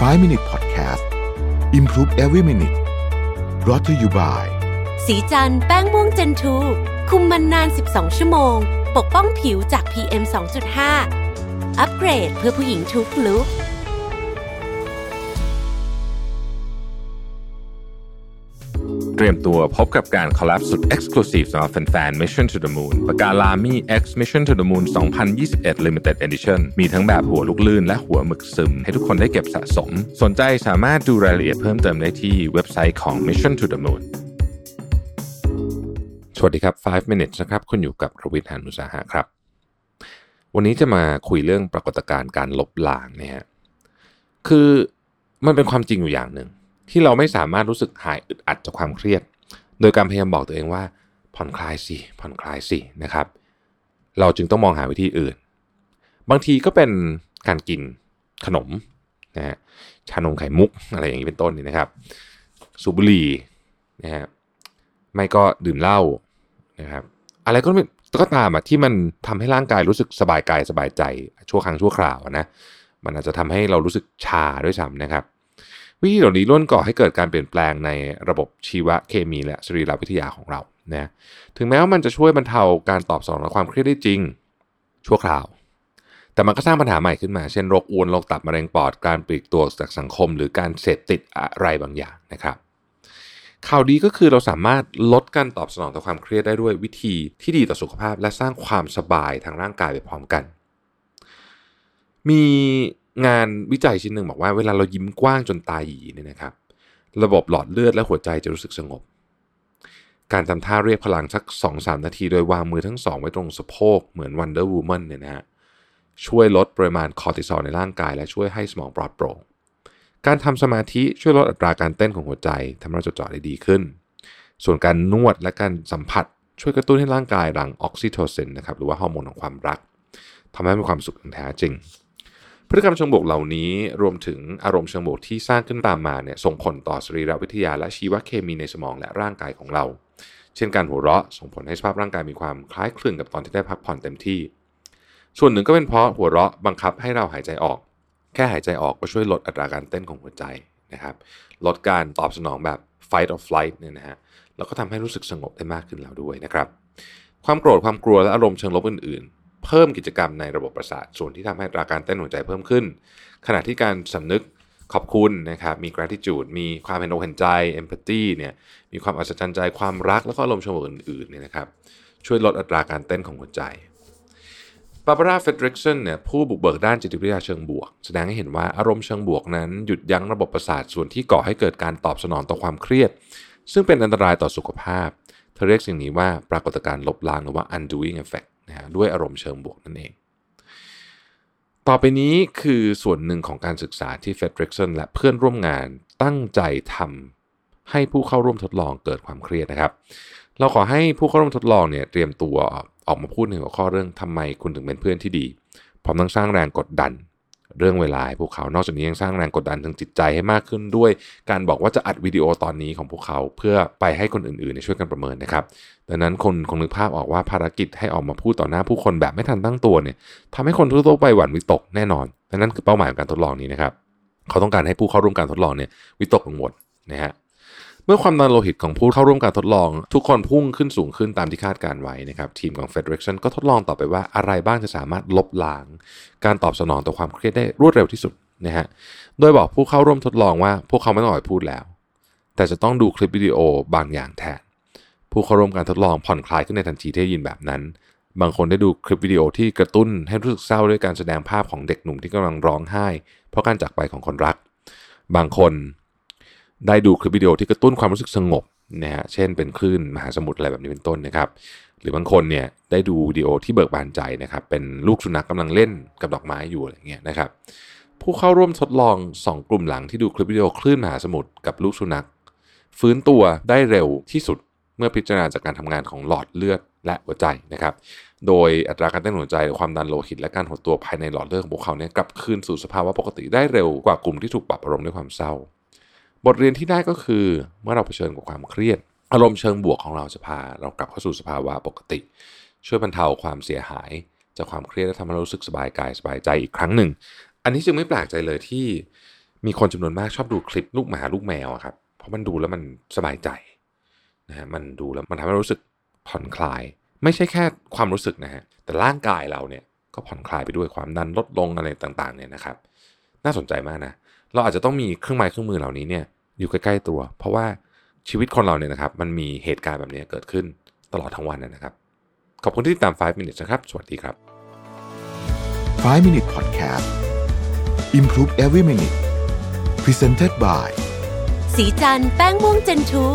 5 Minute Podcast Improve Every Minute รอ t ธออยู่บ่ายสีจันแป้งม่วงเจนทูคุมมันนาน 12 ชั่วโมง ปกป้องผิวจาก PM 2.5 อัปเกรดเพื่อผู้หญิงทุกลุก เตรียมตัวพบกับการคอลแลบสุด Exclusive สำหรับแฟนๆ Mission to the Moon ปากกาลามี X Mission to the Moon 2021 Limited Edition มีทั้งแบบหัวลูกลื่นและหัวหมึกซึม ให้ทุกคนได้เก็บสะสม สนใจสามารถดูรายละเอียดเพิ่มเติมได้ที่เว็บไซต์ของ Mission to the Moon สวัสดีครับ 5 minutes นะครับ คุณอยู่กับรวิทยานุสาหะครับ วันนี้จะมาคุยเรื่องปรากฏการณ์การลบล้างเนี่ยคือมันเป็นความจริงอยู่อย่างหนึ่ง ที่เราไม่สามารถรู้สึกหายอึดอัดจากความเครียด โดยการพยายามบอกตัวเองว่า ผ่อนคลายสิผ่อนคลายสินะครับ เราจึงต้องมองหาวิธีอื่น บางทีก็เป็นการกินขนมนะฮะชานมไข่มุกอะไรอย่างนี้เป็นต้นนี่นะครับ สูบบุหรี่นะฮะไม่ก็ดื่มเหล้านะครับ อะไรก็ก็ตามอะที่มันทำให้ร่างกายรู้สึกสบายกายสบายใจชั่วครั้งชั่วคราวนะมันอาจจะทำให้เรารู้สึกชาด้วยซ้ำนะครับ วิธีเหล่านี้ล้วนก่อให้เกิดการเปลี่ยนแปลงในระบบชีวเคมีและสรีรวิทยาของเรานะถึงแม้ว่ามันจะช่วยบรรเทาการตอบสนองต่อความเครียดได้จริง ชั่วคราว แต่มันก็สร้างปัญหาใหม่ขึ้นมา เช่นโรคอ้วนโรคตับมะเร็งปอดการปลีกตัวจากสังคม หรือการเสพติดอะไรบางอย่างนะครับข่าวดีก็คือเราสามารถลดการตอบสนองต่อความเครียดได้ด้วยวิธีที่ดีต่อสุขภาพ และสร้างความสบายทางร่างกายไปพร้อมกัน มี งานวิจัยชิ้นหนึ่งบอกว่าเวลาเรายิ้มกว้างจนตาหยีเนี่ยนะครับ ระบบหลอดเลือดและหัวใจจะรู้สึกสงบ การทำท่าเรียกพลังสัก 2-3 นาที โดยวางมือทั้งสองไว้ตรงสะโพกเหมือน Wonder Woman เนี่ยนะฮะช่วยลดปริมาณคอร์ติซอลในร่างกาย และช่วยให้สมองปลอดโปร่ง การทำสมาธิช่วยลดอัตราการเต้นของหัวใจทำให้เราจดจ่อได้ดีขึ้น ส่วนการนวดและการสัมผัส ช่วยกระตุ้นให้ร่างกายหลั่งออกซิโทซินนะครับหรือว่าฮอร์โมนของความรักทำให้มีความสุขอย่างแท้จริง พฤติกรรมเชิงบวกเหล่านี้รวมถึงอารมณ์เชิงบวกที่สร้างขึ้นตามมาเนี่ยส่งผลต่อสรีรวิทยาและชีวเคมีในสมองและร่างกายของเรา เช่นการหัวเราะส่งผลให้สภาพร่างกายมีความคล้ายคลึงกับตอนที่ได้พักผ่อนเต็มที่ ส่วนหนึ่งก็เป็นเพราะหัวเราะบังคับให้เราหายใจออก แค่หายใจออกก็ช่วยลดอัตราการเต้นของหัวใจนะครับลดการตอบสนองแบบ fight or flight เนี่ยนะฮะแล้วก็ทำให้รู้สึกสงบได้มากขึ้นแล้วด้วยนะครับความโกรธความกลัวและอารมณ์เชิงลบอื่น เพิ่มกิจกรรมในระบบประสาทส่วนที่ทำให้อัตราการเต้นหัวใจเพิ่มขึ้น ขณะที่การสำนึกขอบคุณนะครับมี gratitude มีความเห็นอกเห็นใจ empathy เนี่ยมีความอัศจรรย์ใจความรักแล้วก็อารมณ์เชิงบวกอื่นๆเนี่ยนะครับช่วยลดอัตราการเต้นของหัวใจบาบาร่าเฟดริกสันเนี่ยผู้บุกเบิกด้านจิตวิทยาเชิงบวก แสดงให้เห็นว่าอารมณ์เชิงบวกนั้น หยุดยั้งระบบประสาทส่วนที่ก่อให้เกิดการตอบสนองต่อความเครียด ซึ่งเป็นอันตรายต่อสุขภาพ เธอเรียกสิ่งนี้ว่าปรากฏการณ์ลบล้างหรือว่า undoing effect นะฮะด้วยอารมณ์เชิงบวกนั่นเอง ต่อไปนี้คือส่วนหนึ่งของการศึกษาที่เฟดริกสันและเพื่อนร่วมงานตั้งใจทำให้ผู้เข้าร่วมทดลองเกิดความเครียดนะครับ เราขอให้ผู้เข้าร่วมทดลองเนี่ยเตรียมตัวออกมาพูดในหัวข้อเรื่องทำไมคุณถึงเป็นเพื่อนที่ดีพร้อมทั้งสร้างแรงกดดัน เรื่องเวลาให้พวกเขา นอกจากนี้ยังสร้างแรงกดดันทางจิตใจให้มากขึ้นด้วย การบอกว่าจะอัดวิดีโอตอนนี้ของพวกเขาเพื่อไปให้คนอื่นๆช่วยกันประเมินนะครับ ดังนั้นคนคงนึกภาพออกว่าภารกิจให้ออกมาพูดต่อหน้าผู้คนแบบไม่ทันตั้งตัวเนี่ยทำให้คนทั่วๆไปหวั่นวิตกแน่นอนดังนั้นคือเป้าหมายของการทดลองนี้นะครับ เขาต้องการให้ผู้เข้าร่วมการทดลองเนี่ยวิตกกังวลนะฮะ เมื่อความดันโลหิตของผู้เข้าร่วมการทดลอง ทุกคนพุ่งขึ้นสูงขึ้นตามที่คาดการไว้นะครับทีมของ Federation ก็ทดลองต่อไปว่าอะไรบ้างจะสามารถลบล้าง การตอบสนองต่อความเครียดได้รวดเร็วที่สุดนะฮะโดยบอกผู้เข้าร่วมทดลองว่าพวกเขาไม่ต้องออกพูดแล้ว แต่จะต้องดูคลิปวิดีโอบางอย่างแทน ผู้เข้าร่วมการทดลองผ่อนคลายขึ้นในทันทีที่ได้ยินแบบนั้น บางคนได้ดูคลิปวิดีโอที่กระตุ้นให้รู้สึกเศร้าด้วยการแสดงภาพของเด็กหนุ่มที่กำลังร้องไห้ เพราะการจากไปของคนรัก บางคน ได้ดูคลิปวิดีโอที่กระตุ้นความรู้สึกสงบนะฮะเช่นเป็นคลื่นมหาสมุทรอะไรแบบนี้เป็นต้นนะครับ หรือบางคนเนี่ยได้ดูวิดีโอที่เบิกบานใจนะครับ เป็นลูกสุนัขกำลังเล่นกับดอกไม้อยู่อะไรเงี้ยนะครับ ผู้เข้าร่วมทดลอง 2 กลุ่มหลังที่ดูคลิปวิดีโอคลื่นมหาสมุทรกับลูกสุนัข ฟื้นตัวได้เร็วที่สุดเมื่อพิจารณาจากการทำงานของหลอดเลือดและหัวใจนะครับ โดยอัตราการเต้นหัวใจความดันโลหิตและการหดตัวภายในหลอดเลือดของพวกเขาเนี่ยกลับคืนสู่สภาวะปกติได้เร็วกว่ากลุ่มที่ถูกปรับอารมณ์ด้วยความเศร้า บทเรียนที่ได้ก็คือ เมื่อเราเผชิญกับความเครียด อารมณ์เชิงบวกของเราจะพา เรากลับเข้าสู่สภาวะปกติ ช่วยบรรเทาความเสียหาย จากความเครียดและทำให้เรารู้สึกสบายกายสบายใจอีกครั้งหนึ่ง อันนี้จึงไม่แปลกใจเลยที่มีคนจำนวนมากชอบดูคลิปลูกหมาลูกแมวอะครับ เพราะมันดูแล้วมันสบายใจนะฮะมันดูแล้วมันทำให้เรารู้สึกผ่อนคลาย ไม่ใช่แค่ความรู้สึกนะฮะแต่ร่างกายเราเนี่ยก็ผ่อนคลายไปด้วยความดันลดลงอะไรต่างๆเนี่ยนะครับ น่าสนใจมากนะเราอาจจะต้องมีเครื่องไม้เครื่องมือเหล่านี้เนี่ย อยู่ใกล้ๆตัว เพราะว่าชีวิตคนเราเนี่ยนะครับ มันมีเหตุการณ์แบบนี้เกิดขึ้นตลอดทั้งวันนะครับ ขอบคุณที่ติดตาม 5 minutes นะครับ สวัสดีครับ 5 Minute Podcast Improve Every Minute Presented by สีจันแป้งม่วงเจนทู